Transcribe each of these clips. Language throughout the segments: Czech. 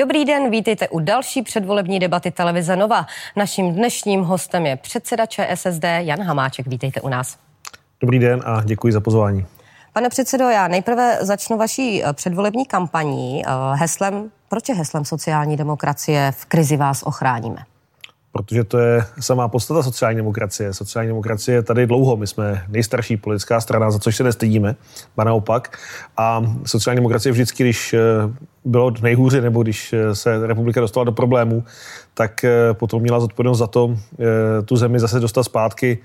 Dobrý den, vítejte u další předvolební debaty televize Nova. Naším dnešním hostem je předseda ČSSD Jan Hamáček. Vítejte u nás. Dobrý den a děkuji za pozvání. Pane předsedo, já nejprve začnu vaší eh, předvolební kampaní eh, heslem, proč je heslem sociální demokracie v krizi vás ochráníme? Protože to je samá podstata sociální demokracie. Sociální demokracie je tady dlouho, my jsme nejstarší politická strana, za což se nestydíme, ba naopak. A sociální demokracie vždycky, když eh, bylo nejhůře, nebo když eh, se republika dostala do problémů, tak eh, potom měla zodpovědnost za to tu zemi zase dostat zpátky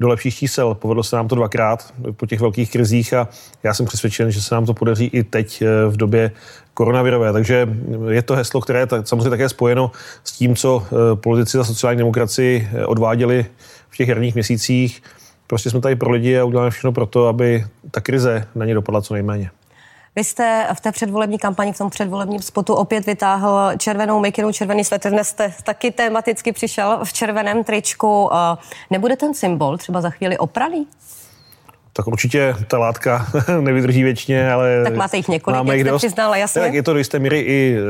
do lepších čísel. Povedlo se nám to dvakrát po těch velkých krizích a já jsem přesvědčen, že se nám to podaří i teď v době koronavirové. Takže je to heslo, které je samozřejmě také spojeno s tím, co eh, politici za sociální demokracii eh, odváděli v těch jarních měsících. Prostě jsme tady pro lidi a uděláme všechno pro to, aby ta krize na ně dopadla co nejméně. Vy jste v té předvolební kampani, v tom předvolebním spotu opět vytáhl červenou mikinu, červený svetr. Dnes jste taky tematicky přišel v červeném tričku. Nebude ten symbol třeba za chvíli opraný? tak určitě ta látka nevydrží věčně, ale... Tak máte jich několik, máme jak jste přiznal, jasně. Tak je to do jisté míry i e,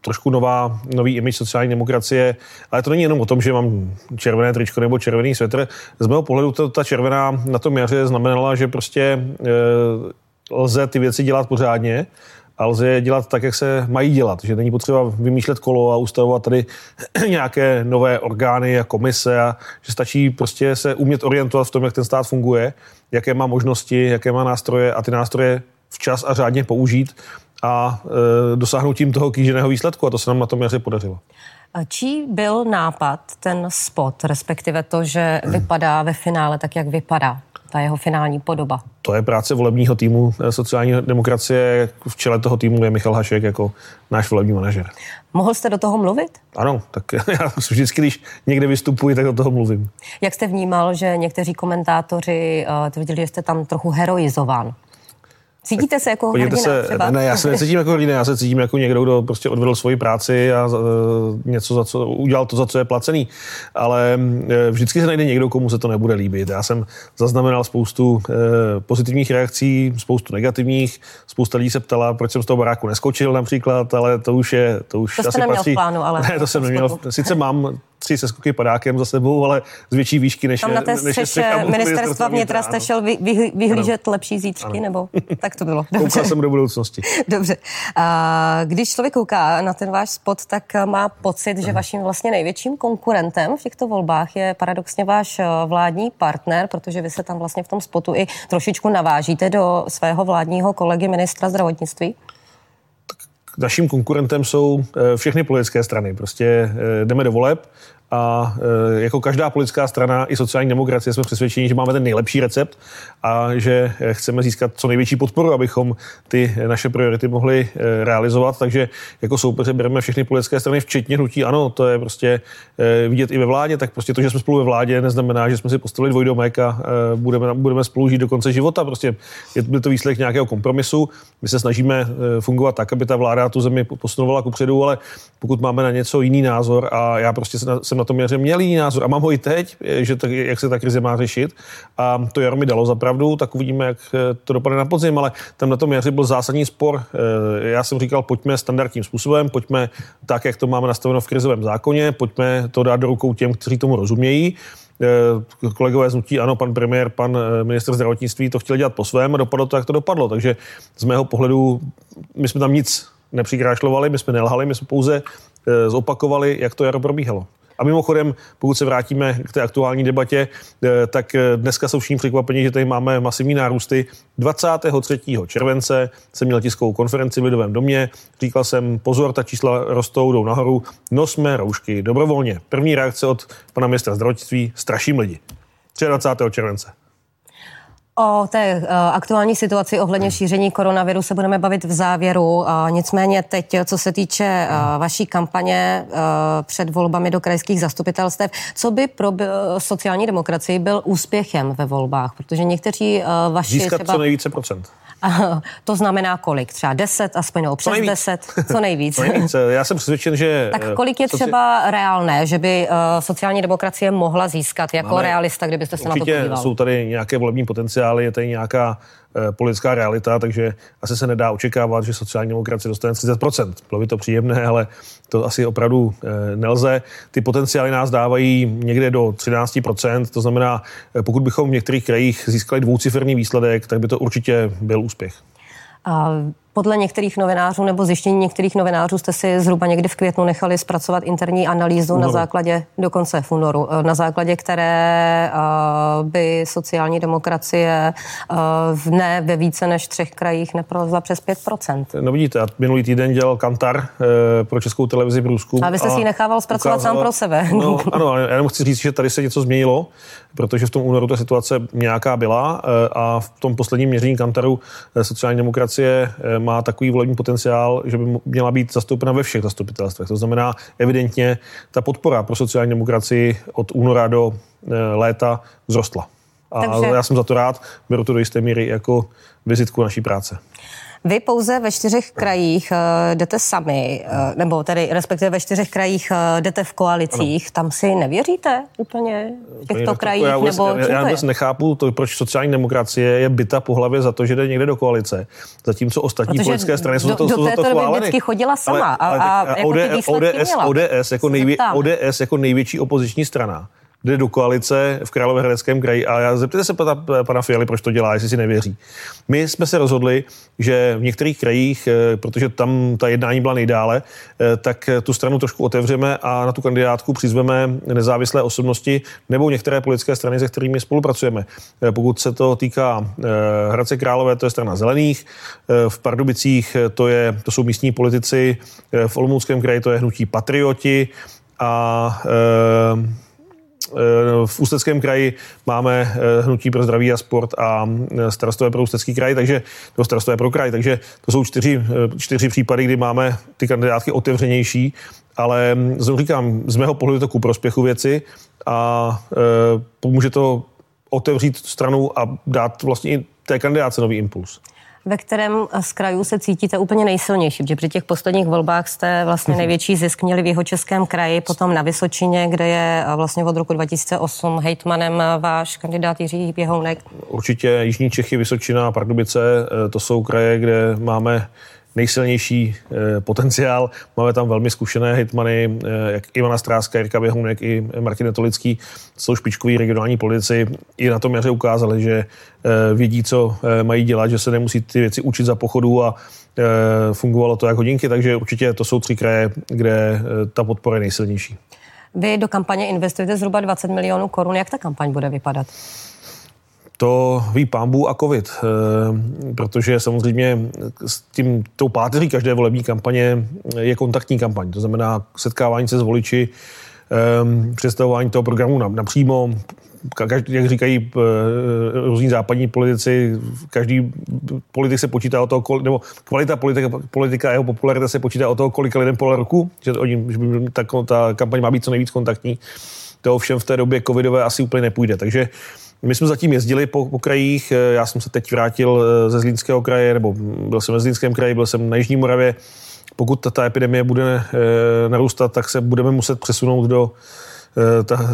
trošku nová, nový image sociální demokracie, ale to není jenom o tom, že mám červené tričko nebo červený svetr. Z mého pohledu to, ta červená na tom jaře znamenala, že prostě e, lze ty věci dělat pořádně a lze je dělat tak, jak se mají dělat. Že není potřeba vymýšlet kolo a ustavovat tady nějaké nové orgány a komise a že stačí prostě se umět orientovat v tom, jak ten stát funguje, jaké má možnosti, jaké má nástroje a ty nástroje včas a řádně použít a e, dosáhnout tím toho kýženého výsledku a to se nám na tom jaře podařilo. Čí byl nápad ten spot, respektive to, že vypadá ve finále tak, jak vypadá? Ta jeho finální podoba? To je práce volebního týmu eh, sociální demokracie. V čele toho týmu je Michal Hašek jako náš volební manažer. Mohl jste do toho mluvit? Ano, tak já vždycky, když někde vystupuji, tak do toho mluvím. Jak jste vnímal, že někteří komentátoři uh, tvrdili, že jste tam trochu heroizován? Cítíte se jako hrdina se, třeba? Ne, já se necítím jako hrdina, já se cítím jako někdo, kdo prostě odvedl svoji práci a uh, něco, za co, udělal to, za co je placený. Ale uh, vždycky se najde někdo, komu se to nebude líbit. Já jsem zaznamenal spoustu uh, pozitivních reakcí, spoustu negativních. Spousta lidí se ptala, proč jsem z toho baráku neskočil například, ale to už je, to už to asi patří. v plánu, ale... Ne, to jsem neměl. Sice mám tři seskoky padákem za sebou, ale z větší výšky než Tam na té střeše ministerstva vnitra jste šel vy, vy, vyhlížet ano. lepší zítřky, ano. nebo tak to bylo? Dobře. Koukal jsem do budoucnosti. Dobře. A když člověk kouká na ten váš spot, tak má pocit, že vaším vlastně největším konkurentem v těchto volbách je paradoxně váš eh, vládní partner, protože vy se tam vlastně v tom spotu i trošičku navážíte do svého vládního kolegy ministra zdravotnictví. Naším konkurentem jsou eh, všechny politické strany. Prostě eh, jdeme do voleb, a e, jako každá politická strana i sociální demokracie jsme přesvědčeni, že máme ten nejlepší recept a že e, chceme získat co největší podporu, abychom ty naše priority mohli e, realizovat. Takže jako soupeře bereme všechny politické strany, včetně hnutí. Ano, to je prostě vidět i ve vládě, tak prostě to, že jsme spolu ve vládě, neznamená, že jsme si postavili dvojdomek a budeme, budeme spolu žít do konce života. Prostě je to výsledek nějakého kompromisu. My se snažíme fungovat tak, aby ta vláda tu zemi posunovala kupředu, ale pokud máme na něco jiný názor a já prostě jsem jsem na tom jaře měl jiný názor a mám ho i teď, že tak, jak se ta krize má řešit. A to jaro mi dalo za pravdu, tak uvidíme, jak eh, to dopadne na podzim, ale tam na tom jaře byl zásadní spor. Eh, já jsem říkal, pojďme standardním způsobem, pojďme tak, jak to máme nastaveno v krizovém zákoně, pojďme to dát do rukou těm, kteří tomu rozumějí eh, kolegové znutí, ano, pan premiér, pan minister zdravotnictví to chtěl dělat po svém a dopadlo to, jak to dopadlo. Takže z mého pohledu my jsme tam nic nepřikrášlovali, my jsme nelhali, my jsme pouze zopakovali, jak to jaro probíhalo. A mimochodem, pokud se vrátíme k té aktuální debatě, eh, tak eh, dneska jsou všichni překvapení, že tady máme masivní nárůsty. 23. července jsem měl tiskovou konferenci v Lidovém domě. Říkal jsem, pozor, ta čísla rostou, jdou nahoru. Nosme roušky dobrovolně. První reakce od pana ministra zdravotnictví, straším lidi. 23. července. O té uh, aktuální situaci ohledně šíření koronaviru se budeme bavit v závěru. Uh, nicméně teď, co se týče uh, vaší kampaně uh, před volbami do krajských zastupitelstev, co by pro uh, sociální demokracii byl úspěchem ve volbách? Protože někteří uh, vaši Získat třeba... co nejvíce procent. to znamená kolik? Třeba 10, aspoň nebo přes co 10? Co nejvíc? co nejvíc? Já jsem přesvědčen, že... Tak kolik je třeba soci... reálné, že by uh, sociální demokracie mohla získat jako Máme, realista, kdybyste se na to podíval? jsou tady nějaké volební potenciály, je tady nějaká politická realita, takže asi se nedá očekávat, že sociální demokracie dostane 30%. Bylo by to příjemné, ale to asi opravdu nelze. Ty potenciály nás dávají někde do 13%, to znamená, pokud bychom v některých krajích získali dvouciferný výsledek, tak by to určitě byl úspěch. A podle některých novinářů nebo zjištění některých novinářů jste si zhruba někdy v květnu nechali zpracovat interní analýzu na základě, dokonce v únoru, na základě které uh, by sociální demokracie uh, v ne ve více než třech krajích neprolezla přes 5%. No vidíte, minulý týden dělal Kantar pro českou televizi průzkum. A vy jste si ji nechával zpracovat ukázala, sám pro sebe. No, ano, já jenom chci říct, že tady se něco změnilo, protože v tom únoru ta situace nějaká byla a v tom posledním měření Kantaru sociální demokracie má takový volební potenciál, že by měla být zastoupena ve všech zastupitelstvech. To znamená, evidentně ta podpora pro sociální demokracii od února do eh, léta vzrostla. A Takže... já jsem za to rád, beru to do jisté míry jako vizitku naší práce. Vy pouze ve čtyřech krajích uh, jdete sami, uh, nebo tedy respektive ve čtyřech krajích uh, jdete v koalicích. Ano. Tam si nevěříte úplně v těchto to, krajích? Já, nebo já, já vůbec nechápu, to, proč sociální demokracie je byta po hlavě za to, že jde někde do koalice. Zatímco ostatní Protože politické strany jsou do, to, do jsou za to chváleny. vždycky chodila sama ale, ale, a, a, a jako ODS, ODS, ODS, jako nejvě, ODS jako největší opoziční strana jde do koalice v Královéhradeckém kraji a já zeptejte se pana, pana Fialy, proč to dělá, jestli si nevěří. My jsme se rozhodli, že v některých krajích, eh, protože tam ta jednání byla nejdále, eh, tak tu stranu trošku otevřeme a na tu kandidátku přizveme nezávislé osobnosti nebo některé politické strany, se kterými spolupracujeme. Eh, pokud se to týká Hradce Králové, to je strana zelených, v Pardubicích to, je, to jsou místní politici, v Olomouckém kraji to je hnutí Patrioti a v Ústeckém kraji máme eh, hnutí pro zdraví a sport a eh, starostové pro Ústecký kraj, takže to starostové pro kraj, takže to jsou čtyři, eh, čtyři případy, kdy máme ty kandidátky otevřenější, ale hm, znovu říkám, z mého pohledu to ku prospěchu věci a pomůže to otevřít stranu a dát vlastně i té kandidáce nový impuls ve kterém z krajů se cítíte úplně nejsilnější, protože při těch posledních volbách jste vlastně mhm. největší zisk měli v jeho českém kraji, potom na Vysočině, kde je vlastně od roku 2008 hejtmanem váš kandidát Jiří Běhounek. Určitě Jižní Čechy, Vysočina a Pardubice, eh, to jsou kraje, kde máme nejsilnější eh, potenciál. Máme tam velmi zkušené hitmany, eh, jak Ivana Stráska, Jirka Běhounek i Martin Netolický, jsou špičkoví regionální politici. I na tom jaře ukázali, že eh, vědí, co mají dělat, že se nemusí ty věci učit za pochodu a fungovalo to jako hodinky, takže určitě to jsou tři kraje, kde ta podpora je nejsilnější. Vy do kampaně investujete zhruba 20 milionů korun. Jak ta kampaň bude vypadat? To ví pámbu a covid, eh, protože samozřejmě s tím, tou páteří každé volební kampaně je kontaktní kampaň, to znamená setkávání se s voliči, eh, představování toho programu napřímo, jak říkají eh, různí západní politici, každý politik se počítá o toho, nebo kvalita politika, politika a jeho popularita se počítá o toho, kolik lidem pole roku, že, oni, že ta, ta kampaň má být co nejvíc kontaktní. To ovšem v té době covidové asi úplně nepůjde. Takže my jsme zatím jezdili po, po krajích, eh, já jsem se teď vrátil eh, ze Zlínského kraje, nebo byl jsem ve Zlínském kraji, byl jsem na Jižní Moravě. Pokud ta, ta epidemie bude e, narůstat, tak se budeme muset přesunout do,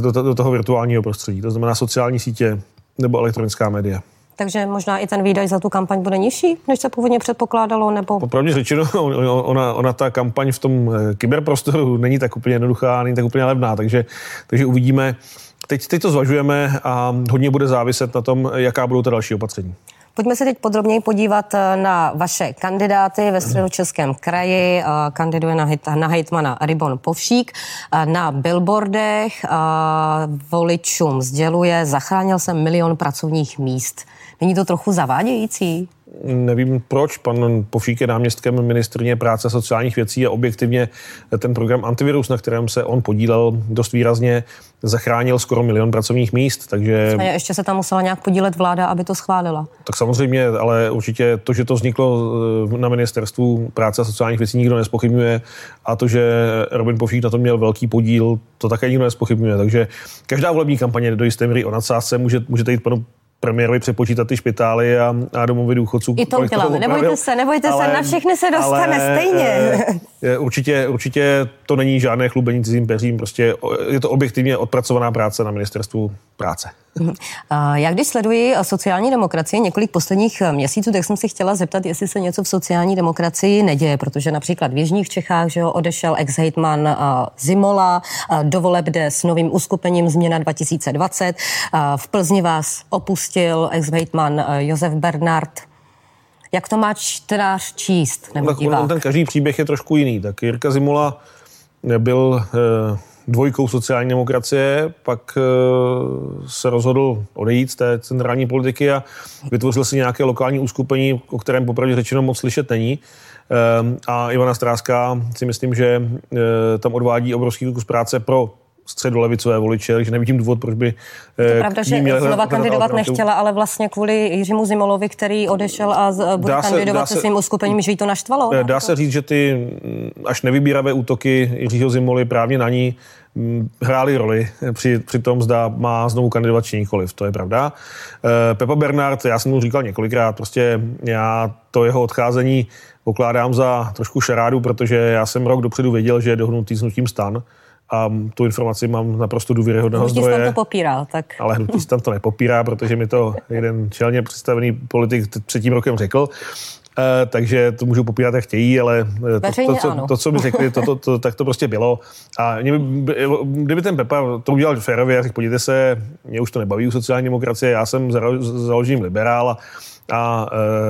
do, do toho virtuálního prostředí, to znamená sociální sítě nebo elektronická média. Takže možná i ten výdaj za tu kampaň bude nižší, než se původně předpokládalo? Nebo... Popravdě řečeno, ona, ona ta kampaň v tom kyberprostoru není tak úplně jednoduchá, není tak úplně levná, takže, takže uvidíme, Teď, teď to zvažujeme a hodně bude záviset na tom, jaká budou ta další opatření. Pojďme se teď podrobněji podívat eh, na vaše kandidáty ve středočeském kraji. Eh, kandiduje na, hit, na hejtmana Ribon Povšík. Eh, na billboardech voličům sděluje, zachránil jsem milion pracovních míst. Není to trochu zavádějící? Nevím proč. Pan Povšík je náměstkem ministrně práce a sociálních věcí a objektivně ten program Antivirus, na kterém se on podílel dost výrazně, zachránil skoro milion pracovních míst. Takže... A ještě se tam musela nějak podílet vláda, aby to schválila. Tak samozřejmě, ale určitě to, že to vzniklo eh, na ministerstvu práce a sociálních věcí, nikdo nespochybňuje. A to, že Robin Povšík na tom měl velký podíl, to také nikdo nespochybňuje. Takže každá volební kampaně do jisté míry o nadsázce může, můžete jít panu premiérovi přepočítat ty špitály a, a domovy důchodců. I to uděláme, nebojte se, nebojte ale, se, na všechny se dostane ale, stejně. Určitě, určitě to není žádné chlubení cizím peřím, prostě je to objektivně odpracovaná práce na ministerstvu práce. Já když sleduji sociální demokracii několik posledních měsíců, tak jsem si chtěla zeptat, jestli se něco v sociální demokracii neděje, protože například v Jižních Čechách že jo, odešel ex-hejtman Zimola, do voleb jde s novým uskupením Změna 2020. V Plzni vás opustil ex-hejtman Josef Bernard. Jak to má čtenář číst? Nebo tak ten každý příběh je trošku jiný. Tak Jirka Zimola byl eh, dvojkou sociální demokracie, pak eh, se rozhodl odejít z té centrální politiky a vytvořil si nějaké lokální uskupení, o kterém popravdě řečeno moc slyšet není. Eh, a Ivana Stráska si myslím, že tam odvádí obrovský kus práce pro středolevicové voliče, takže nevidím důvod, proč by... Je to pravda, že znova kandidovat nechtěla, ale vlastně kvůli Jiřímu Zimolovi, který odešel a bude dá se, kandidovat se, se svým uskupením, že jí to naštvalo? Dá se říct, že ty mm, až nevybíravé útoky Jiřího Zimoly právě na ní mm, hrály roli při, při tom, zda má znovu kandidovat či nikoliv, to je pravda. Eh, Pepa Bernard, já jsem mu říkal několikrát, prostě já to jeho odcházení pokládám za trošku šarádu, protože já jsem rok dopředu věděl, že je dohnutý s nutím stan a tu informaci mám naprosto důvěryhodného hnutí zdroje. Hnutí to popíral, tak... Ale hnutí stan to nepopírá, protože mi to jeden čelně představený politik třetím rokem řekl. Uh, takže to můžou popírat, jak chtějí, ale to, to, co, to, co mi řekli, to, to, to, tak to prostě bylo. A mě, kdyby ten Pepa to udělal férově, jak podívejte se, mě už to nebaví u sociální demokracie, já jsem založením liberál a, a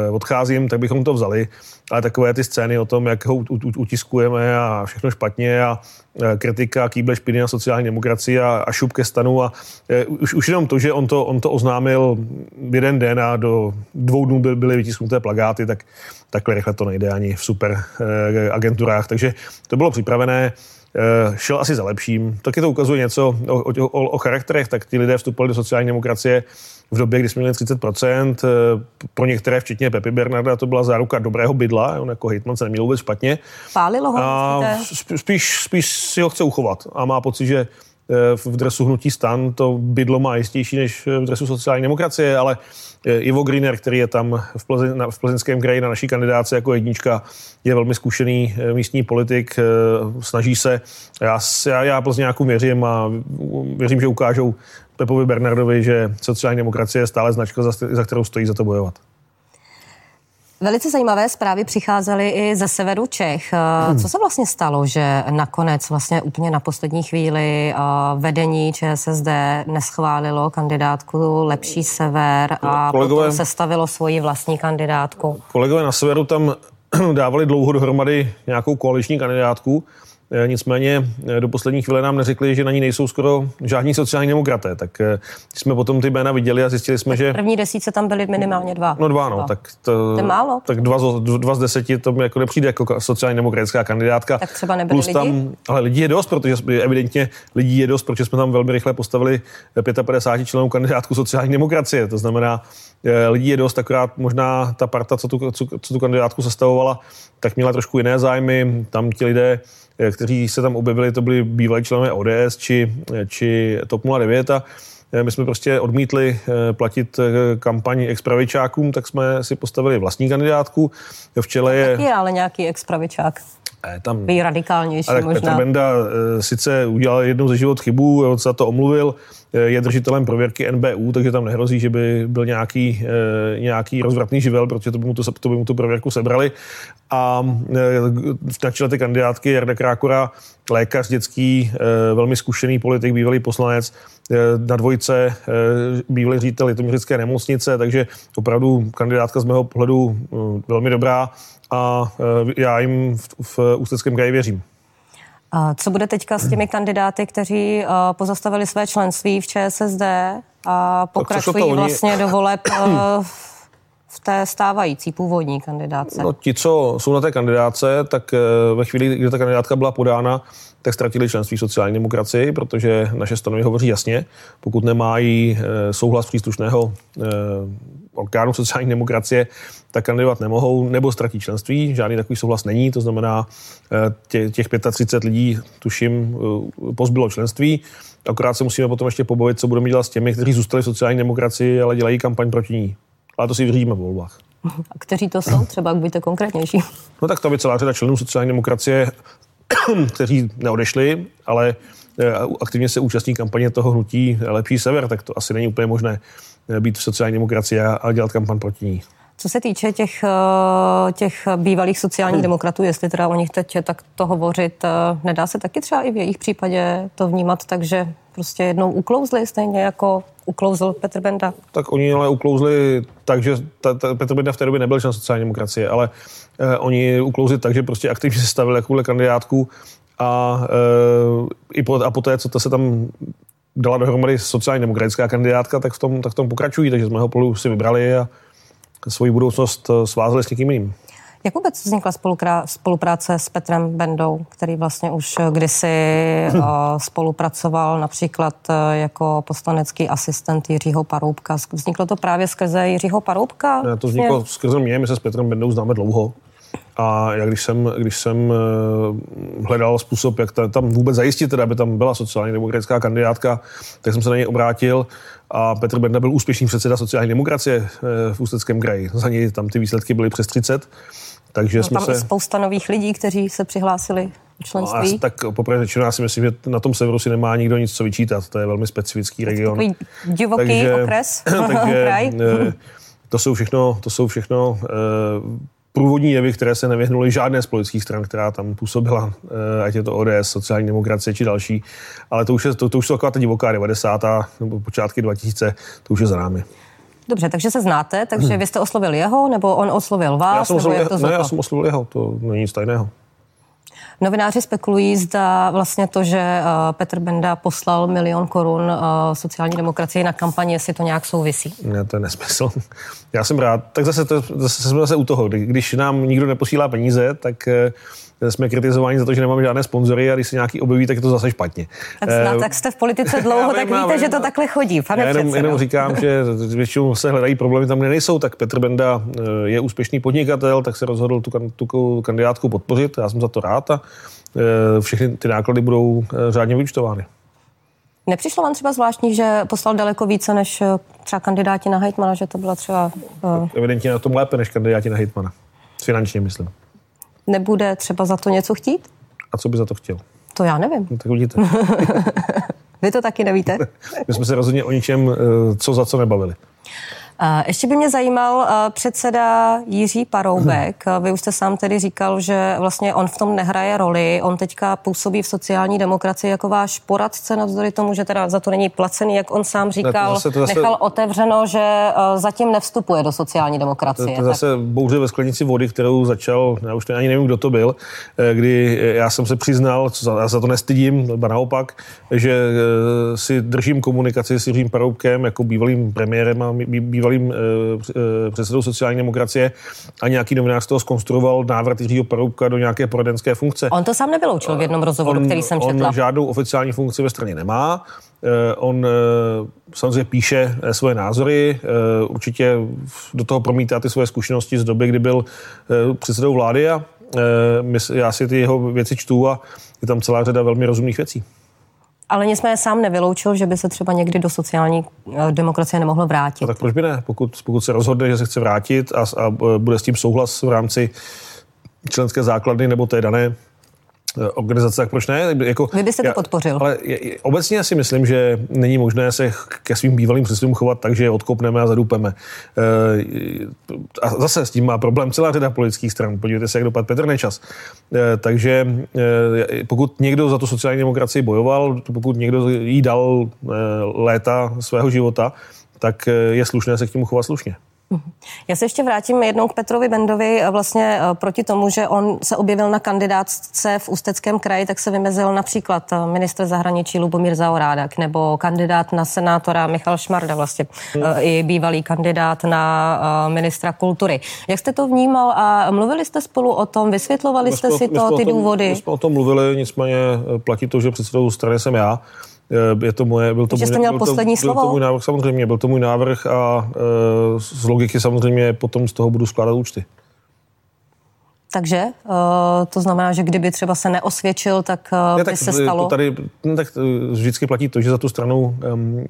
uh, odcházím, tak bychom to vzali ale takové ty scény o tom, jak ho utiskujeme a všechno špatně a e, kritika, kýble špiny na sociální demokracii a, a šup ke stanu a e, už, už jenom to, že on to, on to oznámil jeden den a do dvou dnů by, byly vytisknuté plagáty, tak takhle rychle to nejde ani v super e, agenturách, takže to bylo připravené. Šel asi za lepším. Taky to ukazuje něco o, o, o, o charakterech, tak ti lidé vstupovali do sociální demokracie v době, kdy jsme měli 30%, eh, pro některé, včetně Pepi Bernarda, to byla záruka dobrého bydla, on jako hejtman se neměl vůbec špatně. Pálilo ho, a spíš, spíš si ho chce uchovat. A má pocit, že eh, v dresu hnutí stan to bydlo má jistější než v dresu sociální demokracie, ale eh, Ivo Greener, který je tam v, Plzeň, v plzeňském kraji na naší kandidáce jako jednička, je velmi zkušený místní politik, snaží se. Já, já, já Plzňákům věřím a věřím, že ukážou Pepovi Bernardovi, že sociální demokracie je stále značka, za, za kterou stojí za to bojovat. Velice zajímavé zprávy přicházely i ze severu Čech. Hmm. Co se vlastně stalo, že nakonec vlastně úplně na poslední chvíli vedení ČSSD neschválilo kandidátku Lepší sever a kolegové, potom sestavilo svoji vlastní kandidátku? Kolegové na severu tam dávali dlouho dohromady nějakou koaliční kandidátku. Eh, nicméně eh, do poslední chvíle nám neřekli, že na ní nejsou skoro žádní sociální demokraté. Tak eh, jsme potom ty jména viděli a zjistili jsme, že... V první desíce tam byly minimálně dva. No dva, no. Dva. Tak to, to je málo. Tak dva, dva z deseti to mi jako nepřijde jako sociální demokratická kandidátka. Tak třeba nebyli Plus lidi? Tam, ale lidí je dost, protože evidentně lidí je dost, protože jsme tam velmi rychle postavili 55 členů kandidátku sociální demokracie. To znamená, lidí je dost, akorát možná ta parta, co tu, co, co tu kandidátku sestavovala, tak měla trošku jiné zájmy. Tam ti lidé kteří se tam objevili, to byli bývalí členové ODS či, či TOP 09 a eh, my jsme prostě odmítli eh, platit kampaň expravičákům, tak jsme si postavili vlastní kandidátku. V čele je... Taky je ale nějaký expravičák. Tam, Vy radikálnější ale možná. Petr Benda sice udělal jednou ze život chybu, on se za to omluvil, je držitelem prověrky NBU, takže tam nehrozí, že by byl nějaký, nějaký rozvratný živel, protože to by mu, to, to by mu tu prověrku sebrali a na čele té kandidátky Jarda Krákora, lékař dětský, e, velmi zkušený politik, bývalý poslanec, na dvojce bývalý ředitel Litoměřické nemocnice, takže opravdu kandidátka z mého pohledu velmi dobrá a já jim v, v Ústeckém kraji věřím. A co bude teďka s těmi kandidáty, kteří pozastavili své členství v ČSSD a pokračují vlastně do voleb v té stávající původní kandidáce? No, ti, co jsou na té kandidáce, tak ve chvíli, kdy ta kandidátka byla podána, tak ztratili členství sociální demokracii, protože naše stanovy hovoří jasně, pokud nemají souhlas příslušného orgánu sociální demokracie, tak kandidovat nemohou nebo ztratí členství. Žádný takový souhlas není, to znamená, tě, těch 35 lidí, tuším, pozbylo členství. Akorát se musíme potom ještě pobavit, co budeme dělat s těmi, kteří zůstali v sociální demokracii, ale dělají kampaň proti ní. Ale to si vyřídíme v volbách. A kteří to jsou? Třeba buďte konkrétnější. No tak to by celá řada členů sociální demokracie, kteří neodešli, ale eh, aktivně se účastní kampaně toho hnutí Lepší sever, tak to asi není úplně možné eh, být v sociální demokracii a dělat kampaň proti ní. Co se týče těch, eh, těch bývalých sociálních hmm. demokratů, jestli teda o nich teď tak to hovořit, nedá se taky třeba i v jejich případě to vnímat tak, že prostě jednou uklouzli, stejně jako uklouzl Petr Benda. Tak oni ale uklouzli tak, že ta, ta, Petr Benda v té době nebyl člen sociální demokracie, ale eh, oni uklouzli tak, že prostě aktivně se stavili jakoule kandidátku a, eh, i po, a poté, co to se tam dala dohromady sociálně demokratická kandidátka, tak v tom, tak v tom pokračují, takže z mého pohledu si vybrali a svoji budoucnost eh, svázali s někým jiným. Jak vůbec vznikla spolupráce s Petrem Bendou, který vlastně už kdysi eh, spolupracoval například eh, jako poslanecký asistent Jiřího Paroubka? Vzniklo to právě skrze Jiřího Paroubka? Ne, to vzniklo vlastně? skrze mě, my se s Petrem Bendou známe dlouho. A já když jsem, když jsem eh, hledal způsob, jak tam vůbec zajistit, teda, aby tam byla sociálně demokratická kandidátka, tak jsem se na něj obrátil a Petr Benda byl úspěšný předseda sociální demokracie v Ústeckém kraji. Za něj tam ty výsledky byly přes 30. Takže no, jsme tam se... spousta nových lidí, kteří se přihlásili členství. No, tak poprvé řečeno, já si myslím, že na tom severu si nemá nikdo nic co vyčítat. To je velmi specifický region. Takový divoký takže, okres, takže, kraj. Eh, to jsou všechno, to jsou všechno průvodní jevy, které se nevyhnuly žádné z politických stran, která tam působila, uh, ať je to ODS, sociální demokracie či další. Ale to už, je, to, to už jsou taková ta divoká 90. nebo počátky 2000, to už je za námi. Dobře, takže se znáte, takže hmm. vy jste oslovil jeho, nebo on oslovil vás? Já jsem, oslovil, jeho, ne, já jsem oslovil jeho, to není nic tajného. Novináři spekulují, zda vlastně to, že uh, Petr Benda poslal milion korun uh, sociální demokracii na kampaně, jestli to nějak souvisí. Ne, to je nesmysl. Já jsem rád. Tak zase, to, zase jsme zase u toho. Když nám nikdo neposílá peníze, tak uh, jsme kritizováni za to, že nemáme žádné sponzory a když se nějaký objeví, tak je to zase špatně. Tak, zna, tak jste v politice dlouho, tak víte, že to takhle chodí, pane Já jenom, jenom říkám, že většinou se hledají problémy, tam nejsou, tak Petr Benda eh, je úspěšný podnikatel, tak se rozhodl tu, tu kandidátku podpořit, já jsem za to rád a eh, všechny ty náklady budou eh, řádně vyučtovány. Nepřišlo vám třeba zvláštní, že poslal daleko více než třeba kandidáti na hejtmana, že to byla třeba... Uh... Evidentně na tom lépe než kandidáti na hejtmana. Finančně, myslím nebude třeba za to něco chtít? A co by za to chtěl? To já nevím. No, tak uvidíte. Vy to taky nevíte? My jsme se rozhodně o ničem, eh, co za co nebavili. Ještě by mě zajímal předseda Jiří Paroubek. Vy už jste sám tedy říkal, že vlastně on v tom nehraje roli. On teďka působí v sociální demokracii jako váš poradce, navzdory tomu, že teda za to není placený, jak on sám říkal. To zase, to zase, nechal otevřeno, že zatím nevstupuje do sociální demokracie. To, to zase bouře ve sklenici vody, kterou začal, já už ani nevím, kdo to byl, eh, kdy já jsem se přiznal, já za to nestydím, nebo naopak, že eh, si držím komunikaci s Jiřím Paroubkem jako bývalým premiérem a bývalým bývalým eh, eh, předsedou sociální demokracie a nějaký novinář toho zkonstruoval návrat Jiřího Paroubka do nějaké poradenské funkce. On to sám nevyloučil v jednom rozhovoru, on, který jsem četla. On žádnou oficiální funkci ve straně nemá. Eh, on samozřejmě píše svoje názory, určitě do toho promítá ty svoje zkušenosti z doby, kdy byl předsedou vlády a já si ty jeho věci čtu a je tam celá řada velmi rozumných věcí. Ale nicméně sám nevyloučil, že by se třeba někdy do sociální eh, demokracie nemohlo vrátit. No tak proč by ne? Pokud, pokud se rozhodne, že se chce vrátit a, a bude s tím souhlas v rámci členské základny nebo té dané Eh, organizace, tak proč ne? Jako, Vy byste to já, podpořil. Ale obecně si myslím, že není možné se ke svým bývalým předsedům chovat tak, že je odkopneme a zadupeme. Eh, a zase s tím má problém celá řada politických stran. Podívejte se, jak dopadl Petr Nečas. Eh, takže pokud někdo za tu sociální demokracii bojoval, pokud někdo jí dal léta svého života, tak je slušné se k tomu chovat slušně. Já se ještě vrátím jednou k Petrovi Bendovi. Vlastně eh, proti tomu, že on se objevil na kandidátce v Ústeckém kraji, tak se vymezil například eh, ministr zahraničí Lubomír Zaorádek nebo kandidát na senátora Michal Šmarda, vlastně hmm. i bývalý kandidát na ministra kultury. Jak jste to vnímal a mluvili jste spolu o tom, vysvětlovali jste si to, ty tom, důvody? My jsme o tom mluvili, nicméně platí to, že předsedou strany jsem já. Eh, je to moje, byl to můj, měl byl poslední to, slovo? Byl to můj návrh, samozřejmě, byl to můj návrh a e, z logiky samozřejmě potom z toho budu skládat účty. Takže uh, to znamená, že kdyby třeba se neosvědčil, tak ne, by tak, se stalo? To tady, tak vždycky platí to, že za tu stranu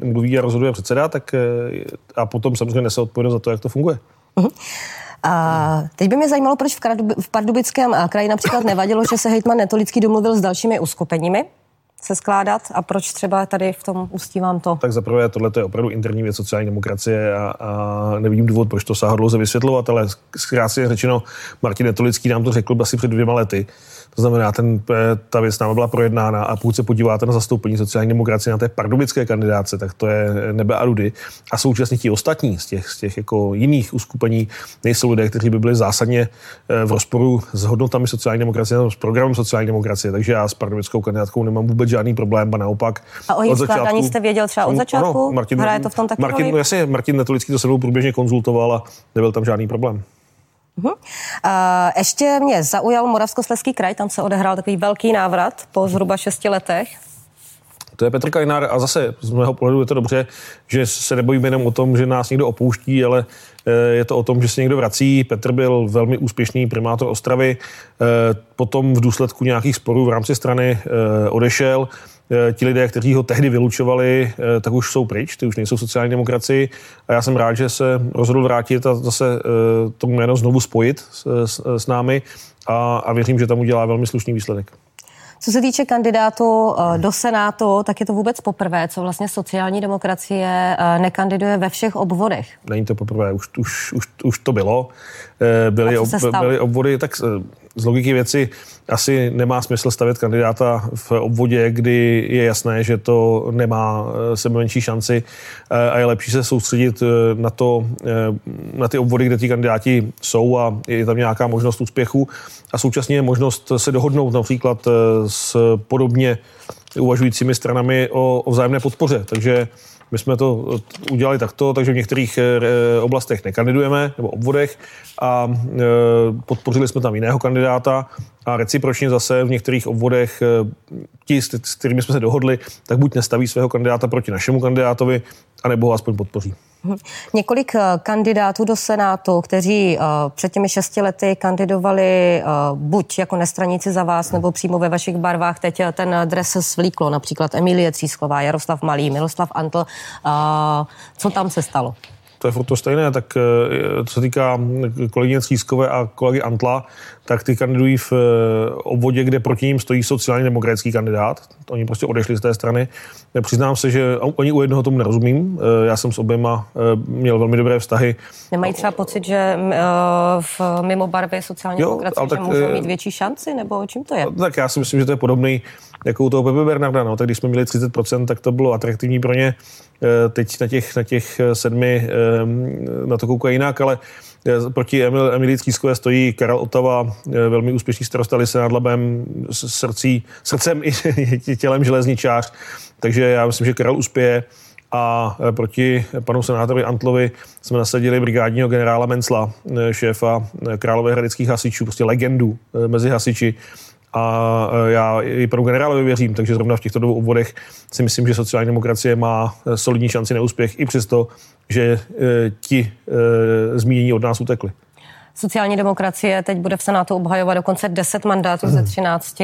mluví a rozhoduje předseda, tak a potom samozřejmě nese odpovědnost za to, jak to funguje. Uh-huh. A teď by mě zajímalo, proč v, v Pardubickém kraji například nevadilo, že se hejtman Netolický domluvil s dalšími uskupeními, se skládat a proč třeba tady v tom ústí vám to? Tak zaprvé tohle je opravdu interní věc sociální demokracie a, a nevidím důvod, proč to sáhodlo se vysvětlovat, ale zkrátně řečeno, Martin Netolický nám to řekl asi před dvěma lety to znamená, ten, eh, ta věc nám byla projednána a pokud se podíváte na zastoupení sociální demokracie na té pardubické kandidáce, tak to je nebe a rudy. A současně ti ostatní z těch, z těch jako jiných uskupení nejsou lidé, kteří by byli zásadně eh, v rozporu s hodnotami sociální demokracie, s programem sociální demokracie. Takže já s pardubickou kandidátkou nemám vůbec žádný problém, a naopak. A o jejich skládání jste věděl třeba od začátku? Ano, Martin, Hraje to v tom taky Martin, no jasně, Martin Netolický to se mnou průběžně konzultoval a nebyl tam žádný problém. Uh, ještě mě zaujal Moravskoslezský kraj, tam se odehrál takový velký návrat po zhruba šesti letech. To je Petr Kajnár a zase z mého pohledu je to dobře, že se nebojíme jenom o tom, že nás někdo opouští, ale eh, je to o tom, že se někdo vrací. Petr byl velmi úspěšný primátor Ostravy, eh, potom v důsledku nějakých sporů v rámci strany eh, odešel. Eh, ti lidé, kteří ho tehdy vylučovali, eh, tak už jsou pryč, ty už nejsou sociální demokracii a já jsem rád, že se rozhodl vrátit a zase eh, to jméno znovu spojit s, s, s námi a, a věřím, že tam udělá velmi slušný výsledek. Co se týče kandidátů do Senátu, tak je to vůbec poprvé, co vlastně sociální demokracie nekandiduje ve všech obvodech. Není to poprvé, už, už, už, už to bylo. Byly, ob, byly obvody, tak z logiky věci asi nemá smysl stavět kandidáta v obvodě, kdy je jasné, že to nemá eh, sebe menší šanci eh, a je lepší se soustředit eh, na, to, na ty obvody, kde ti kandidáti jsou a je tam nějaká možnost úspěchu a současně je možnost se dohodnout například s podobně uvažujícími stranami o, o vzájemné podpoře. Takže my jsme to udělali takto, takže v některých eh, oblastech nekandidujeme, nebo obvodech, a eh, podpořili jsme tam jiného kandidáta a recipročně zase v některých obvodech eh, ti, s kterými jsme se dohodli, tak buď nestaví svého kandidáta proti našemu kandidátovi, anebo ho aspoň podpoří. Několik kandidátů do Senátu, kteří před těmi šesti lety kandidovali buď jako nestraníci za vás, nebo přímo ve vašich barvách, teď ten dres svlíklo, například Emilie Třísklová, Jaroslav Malý, Miloslav Antl. Co tam se stalo? to je furt to stejné, tak eh, co se týká kolegyně Třískové a kolegy Antla, tak ty kandidují v eh, obvodě, kde proti ním stojí sociálně demokratický kandidát. Oni prostě odešli z té strany. Přiznám se, že oni u jednoho tomu nerozumím. Eh, já jsem s oběma měl velmi dobré vztahy. Nemají třeba pocit, že v mimo barvě sociální demokracie tak, můžou mít větší šanci, nebo čím to je? Tak já si myslím, že to je podobný jako u toho Pepe Bernarda. No. Tak když jsme měli 30%, tak to bylo atraktivní pro ně. Eh, teď na těch, na těch eh, sedmi eh, na to koukají jinak, ale proti Emil, Emilii Třískové stojí Karel Otava, velmi úspěšný starosta Lise nad Labem, srdcí, srdcem i tělem železničář, takže já myslím, že Karel uspěje. A proti panu senátorovi Antlovi jsme nasadili brigádního generála Mencla, šéfa Královéhradeckých hasičů, prostě legendu mezi hasiči, a e, já i panu generálovi věřím, takže zrovna v těchto dvou obvodech si myslím, že sociální demokracie má e, solidní šanci na úspěch i přesto, že e, ti zmínění od nás utekli. Sociální demokracie teď bude v Senátu obhajovat dokonce 10 mandátů ze 13.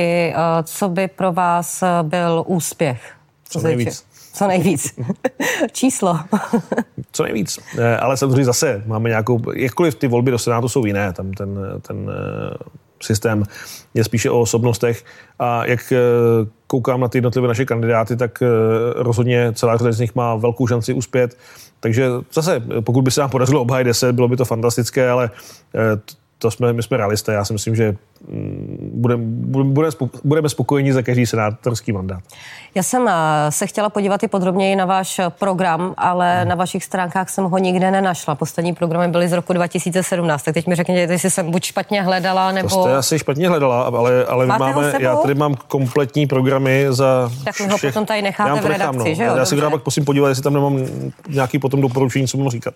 Co by pro vás byl úspěch? Co nejvíc. Co nejvíc. Číslo. Co nejvíc. Ale samozřejmě zase máme nějakou, jakkoliv ty volby do Senátu jsou jiné, tam ten, ten systém je spíše o osobnostech a jak eh, koukám na ty jednotlivé naše kandidáty, tak eh, rozhodně celá řada z nich má velkou šanci uspět. Takže zase, pokud by se nám podařilo obhájit 10, bylo by to fantastické, ale eh, to jsme, my jsme realisté. Já si myslím, že mm, budeme, budeme, budeme spokojeni za každý senátorský mandát. Já jsem se chtěla podívat i podrobněji na váš program, ale hmm. na vašich stránkách jsem ho nikde nenašla. Poslední programy byly z roku 2017, tak teď mi řekněte, jestli jsem buď špatně hledala, nebo... To jste asi špatně hledala, ale, ale máme, já tady mám kompletní programy za Tak mi ho všech, potom tady necháte v redakci, no. že jo? Já si pak musím podívat, jestli tam nemám nějaký potom doporučení, co budu říkat.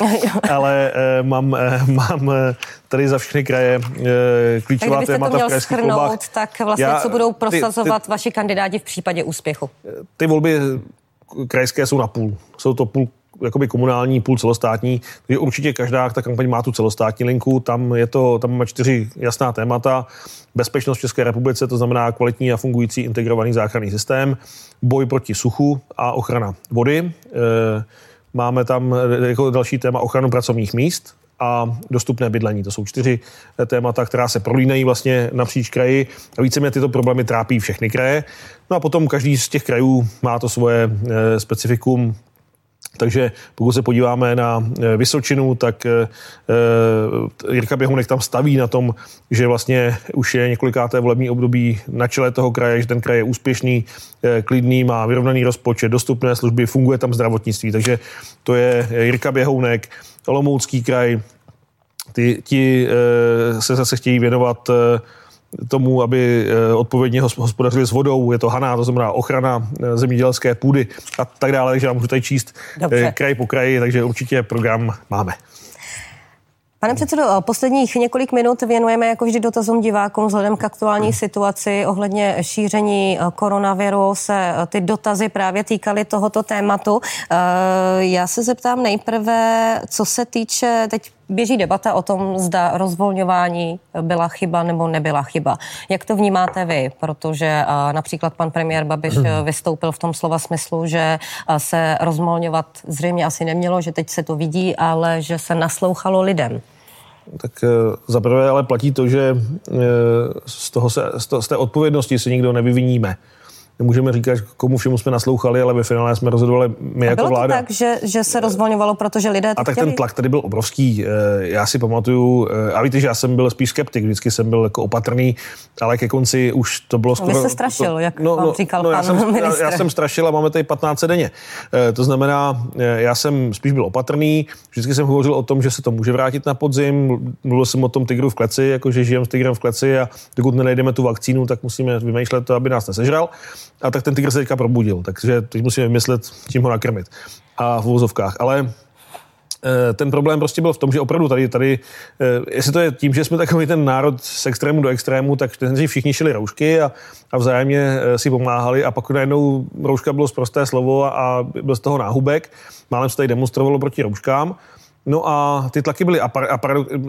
ale eh, mám, eh, mám eh, tady za všechny kraje eh, klíčová témata to měl schrnout, tak vlastně Já, co budou prosazovat ty, ty, vaši kandidáti v případě úspěchu? Ty volby krajské jsou na půl. Jsou to půl jakoby komunální, půl celostátní, takže určitě každá ta kampaň má tu celostátní linku, tam je to, tam má čtyři jasná témata. Bezpečnost v České republice, to znamená kvalitní a fungující integrovaný záchranný systém, boj proti suchu a ochrana vody. Eh, máme tam jako další téma ochranu pracovních míst, a dostupné bydlení. To jsou čtyři témata, která se prolínají vlastně napříč kraji. A víceméně tyto problémy trápí všechny kraje. No a potom každý z těch krajů má to svoje eh, specifikum, takže pokud se podíváme na eh, Vysočinu, tak eh, Jirka Běhounek tam staví na tom, že vlastně už je několikáté volební období na čele toho kraje, že ten kraj je úspěšný, klidný, má vyrovnaný rozpočet, dostupné služby, funguje tam zdravotnictví. Takže to je Jirka Běhounek, Olomoucký kraj, ti eh, se zase chtějí věnovat eh, tomu, aby eh, odpovědně hospodařili s vodou. Je to Haná, to znamená ochrana zemědělské půdy a tak dále, takže vám můžu tady číst Dobře. kraj po kraji, takže určitě program máme. Pane předsedo, posledních několik minut věnujeme jako vždy dotazům divákům vzhledem k aktuální situaci ohledně šíření koronaviru. Se ty dotazy právě týkaly tohoto tématu. Já se zeptám nejprve, co se týče, teď běží debata o tom, zda rozvolňování byla chyba nebo nebyla chyba. Jak to vnímáte vy? Protože například pan premiér Babiš vystoupil v tom slova smyslu, že se rozvolňovat zřejmě asi nemělo, že teď se to vidí, ale že se naslouchalo lidem. Tak e, za prvé ale platí to, že z, toho se, z té odpovědnosti se nikdo nevyviníme nemůžeme říkat, komu všemu jsme naslouchali, ale ve finále jsme rozhodovali my a jako bylo vláda. To tak, že, že se rozvolňovalo, protože lidé to A tak chtěli? ten tlak tady byl obrovský. Eh, já si pamatuju, eh, a víte, že já jsem byl spíš skeptik, vždycky jsem byl jako opatrný, ale ke konci už to bylo skoro... Vy jste strašil, to, jak no, vám no, říkal no, pan já jsem, ministr. Já, já jsem strašil a máme tady 15 denně. Eh, to znamená, já jsem spíš byl opatrný, vždycky jsem hovořil o tom, že se to může vrátit na podzim, mluvil jsem o tom tygru v kleci, jako že žijem s tygrem v kleci a dokud nenajdeme tu vakcínu, tak musíme vymýšlet to, aby nás nesežral. A tak ten tygr se teďka probudil, takže teď musíme vymyslet, čím ho nakrmit. A v vozovkách. Ale eh, ten problém prostě byl v tom, že opravdu tady, tady eh, jestli to je tím, že jsme takový ten národ z extrému do extrému, tak všichni šili roušky a, a vzájemně eh, si pomáhali a pak najednou rouška bylo zprosté slovo a, a byl z toho náhubek. Málem se tady demonstrovalo proti rouškám. No a ty tlaky byly. A, a,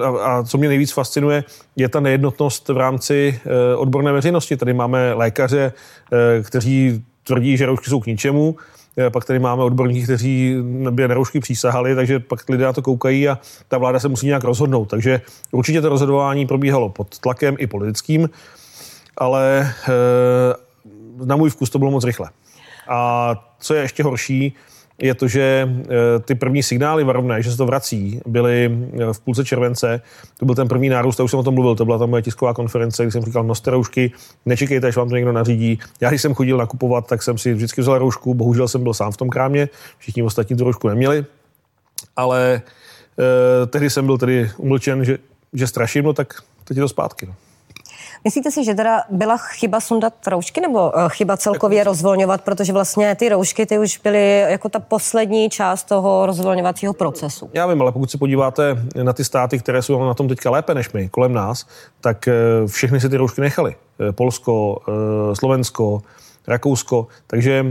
a, a co mě nejvíc fascinuje, je ta nejednotnost v rámci e, odborné veřejnosti. Tady máme lékaře, e, kteří tvrdí, že roušky jsou k ničemu. Eh, pak tady máme odborníky, kteří by na roušky přísahali, takže pak lidé na to koukají a ta vláda se musí nějak rozhodnout. Takže určitě to rozhodování probíhalo pod tlakem i politickým, ale na můj vkus to bylo moc rychle. A co je ještě horší, je to, že eh, ty první signály varovné, že se to vrací, byly eh, v půlce července. To byl ten první nárůst, a už jsem o tom mluvil, to byla ta moje tisková konference, kdy jsem říkal, noste roušky, nečekejte, až vám to někdo nařídí. Já, když jsem chodil nakupovat, tak jsem si vždycky vzal roušku, bohužel jsem byl sám v tom krámě, všichni ostatní tu roušku neměli, ale eh, tehdy jsem byl tedy umlčen, že, že straším, no tak teď je to zpátky. No. Myslíte si, že teda byla chyba sundat roušky nebo eh, chyba celkově rozvolňovat, protože vlastně ty roušky ty už byly jako ta poslední část toho rozvolňovacího procesu? Já vím, ale pokud se podíváte na ty státy, které jsou na tom teďka lépe než my, kolem nás, tak eh, všechny si ty roušky nechali. Eh, Polsko, Slovensko, Rakousko, takže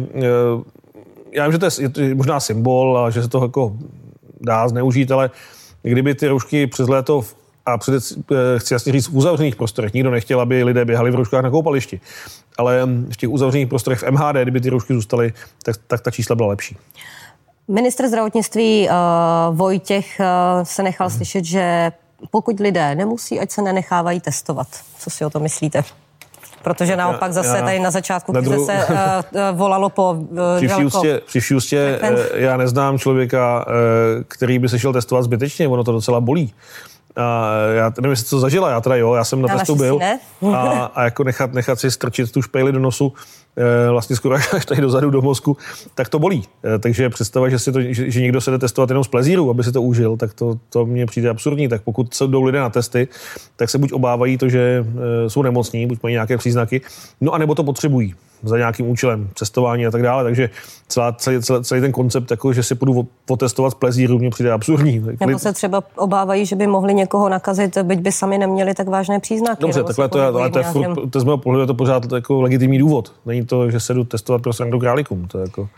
já vím, že to je možná symbol a že se to jako dá zneužít, ale kdyby ty roušky přes léto a před, eh, chci jasně říct, v uzavřených prostorech. Nikdo nechtěl, aby lidé běhali v rouškách na koupališti. Ale v těch uzavřených prostorech v MHD, kdyby ty roušky zůstaly, tak, tak ta čísla byla lepší. Ministr zdravotnictví uh, Vojtěch uh, se nechal slyšet, že pokud lidé nemusí, ať se nenechávají testovat. Co si o to myslíte? Protože naopak zase já, tady na začátku na dru... se uh, volalo po uh, při vší ústě, při vší ústě uh, já neznám člověka, uh, který by se šel testovat zbytečně, ono to docela bolí. A já nevím, jestli to zažila, já teda jo, já jsem na, na testu byl. A, a, jako nechat, nechat si strčit tu špejli do nosu, vlastně skoro až tady dozadu do mozku, tak to bolí. E, takže představa, že, si to, že, že někdo se jde testovat jenom z plezíru, aby si to užil, tak to, to mně přijde absurdní. Tak pokud se jdou lidé na testy, tak se buď obávají to, že e, jsou nemocní, buď mají nějaké příznaky, no a nebo to potřebují za nějakým účelem cestování a tak dále. Takže celá, celý, celý, celý ten koncept, jako, že si půjdu potestovat z plezíru, mě přijde absurdní. Nebo se třeba obávají, že by mohli někoho nakazit, byť by sami neměli tak vážné příznaky. Dobře, takhle to, je, ale to je furt, to z mého pohledu je to pořád jako legitimní důvod. Není to, že se jdu testovat pro srandu králikům. To je jako...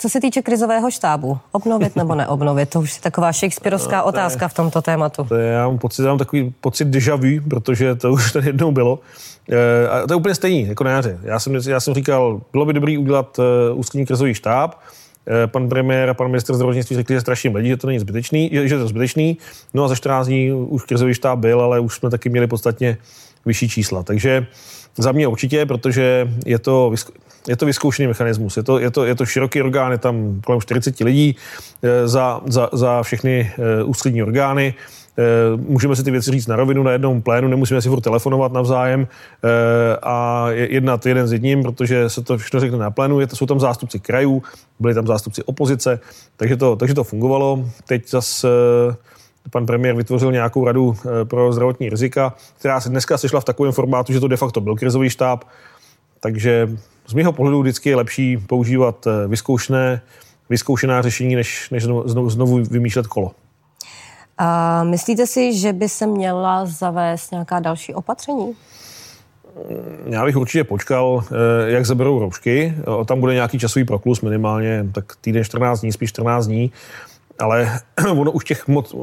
Co se týče krizového štábu, obnovit nebo neobnovit? To už je taková shakespeareovská no, otázka v tomto tématu. To je, já mám pocit, já mám takový pocit déjà vu, protože to už tady jednou bylo. E, a to je úplně stejný, jako na jaře. Já jsem, já jsem říkal, bylo by dobré udělat uh, ústřední krizový štáb, e, pan premiér a pan minister zdravotnictví řekli, že strašně lidi, že to není zbytečný, že, že to je zbytečný. No a za 14 dní už krizový štáb byl, ale už jsme taky měli podstatně vyšší čísla. Takže za mě určitě, protože je to, je to vyzkoušený mechanismus. Je to, je, to, je to široký orgán, je tam kolem 40 lidí eh, za, za, za všechny eh, ústřední orgány. Eh, můžeme si ty věci říct na rovinu na jednom plénu, nemusíme si furt telefonovat navzájem a jednat jeden s jedním, protože se to všechno řekne na plénu. Jsou tam zástupci krajů, byli tam zástupci opozice, takže to, takže to fungovalo. Teď zase pan premiér vytvořil nějakou radu pro zdravotní rizika, která se dneska sešla v takovém formátu, že to de facto byl krizový štáb. Takže z mého pohledu vždycky je lepší používat eh, vyzkoušené, vyzkoušená řešení, než, než znovu, znovu vymýšlet kolo. A myslíte si, že by se měla zavést nějaká další opatření? Mm, já bych určitě počkal, eh, jak zaberou roušky. Tam bude nějaký časový proklus, minimálně tak týden 14 dní, spíš 14 dní ale ono už těch moc,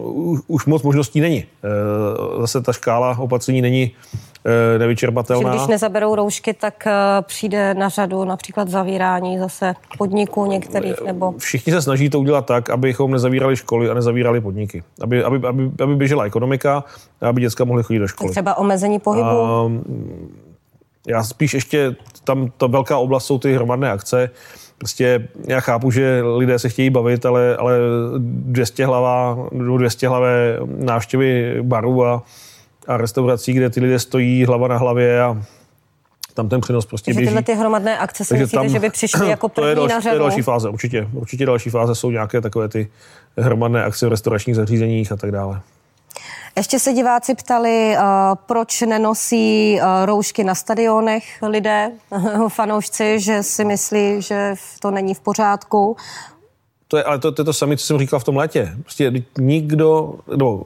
už, moc možností není. Eh, zase ta škála opatření není eh, nevyčerpatelná. Že když nezaberou roušky, tak eh, přijde na řadu například zavírání zase podniků některých nebo... Všichni se snaží to udělat tak, abychom nezavírali školy a nezavírali podniky. Aby, aby, aby, aby běžela ekonomika a aby děcka mohly chodit do školy. Třeba omezení pohybu? A, já spíš ještě, tam ta velká oblast jsou ty hromadné akce, Prostě já chápu, že lidé se chtějí bavit, ale, ale 200 hlava, 200 hlavé návštěvy barů a, a restaurací, kde ty lidé stojí hlava na hlavě a tam ten přenos prostě Takže běží. tyhle ty hromadné akce si Takže myslíte, tam, že by přišly jako první to je další, na řadu? To je další fáze, určitě. Určitě další fáze jsou nějaké takové ty hromadné akce v restauračních zařízeních a tak dále. Ještě se diváci ptali, uh, proč nenosí uh, roušky na stadionech lidé, fanoušci, že si myslí, že to není v pořádku. To je, ale to, to je to samé, co jsem říkal v tom letě. Prostě nikdo, no,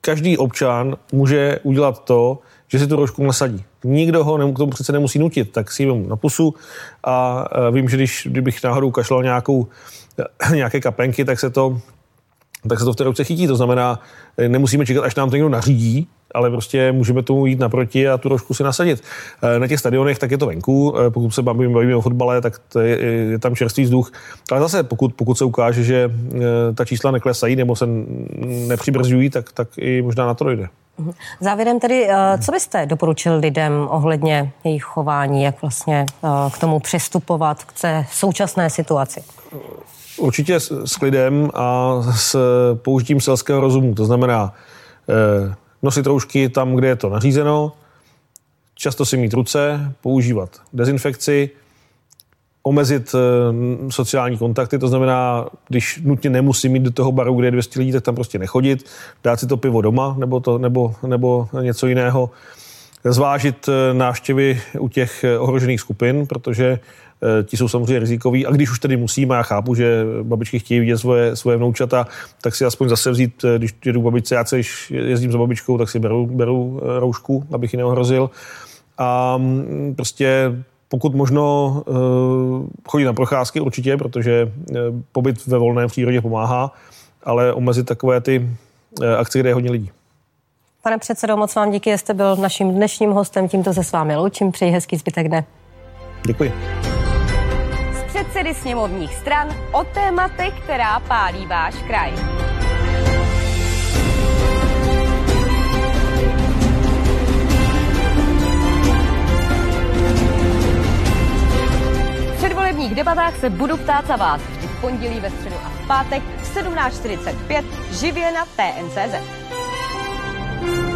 každý občan může udělat to, že si tu roušku nasadí. Nikdo ho k tomu přece nemusí nutit, tak si jim na pusu a vím, že když, kdybych náhodou kašlal nějakou, nějaké kapenky, tak se to tak se to v té ruce chytí. To znamená, eh, nemusíme čekat, až nám to někdo nařídí, ale prostě můžeme tomu jít naproti a tu trošku si nasadit. Eh, na těch stadionech tak je to venku, eh, pokud se bavíme, bavíme o fotbale, tak je, je tam čerstvý vzduch. Ale zase, pokud, pokud se ukáže, že ta čísla neklesají nebo se nepřibrzďují, tak, tak i možná na to dojde. Mhm. Závěrem tedy, co byste doporučil lidem ohledně jejich chování, jak vlastně k tomu přistupovat k té současné situaci? Určitě s, s klidem a s použitím selského rozumu. To znamená eh, nosit roušky tam, kde je to nařízeno, často si mít ruce, používat dezinfekci, omezit e, sociální kontakty, to znamená, když nutně nemusí mít do toho baru, kde je 200 lidí, tak tam prostě nechodit, dát si to pivo doma nebo, to, nebo, nebo něco jiného, zvážit e, návštěvy u těch ohrožených skupin, protože Eh, ti jsou samozřejmě rizikoví. A když už tedy musíme, já chápu, že babičky chtějí vidět svoje, svoje vnoučata, tak si aspoň zase vzít, eh, když jedu babičce, já když jezdím za babičkou, tak si beru, beru eh, roušku, abych ji neohrozil. A mm, prostě pokud možno chodit na procházky určitě, protože pobyt ve volné přírodě pomáhá, ale omezit takové ty akce, kde je hodně lidí. Pane předsedo, moc vám díky, jste byl naším dnešním hostem. Tímto se s vámi loučím. Přeji hezký zbytek dne. Děkuji předsedy sněmovních stran o tématech, která pálí váš kraj. V předvolebních debatách se budu ptát za vás vždy v pondělí, ve středu a v pátek v 17.45 živě na TNCZ. thank you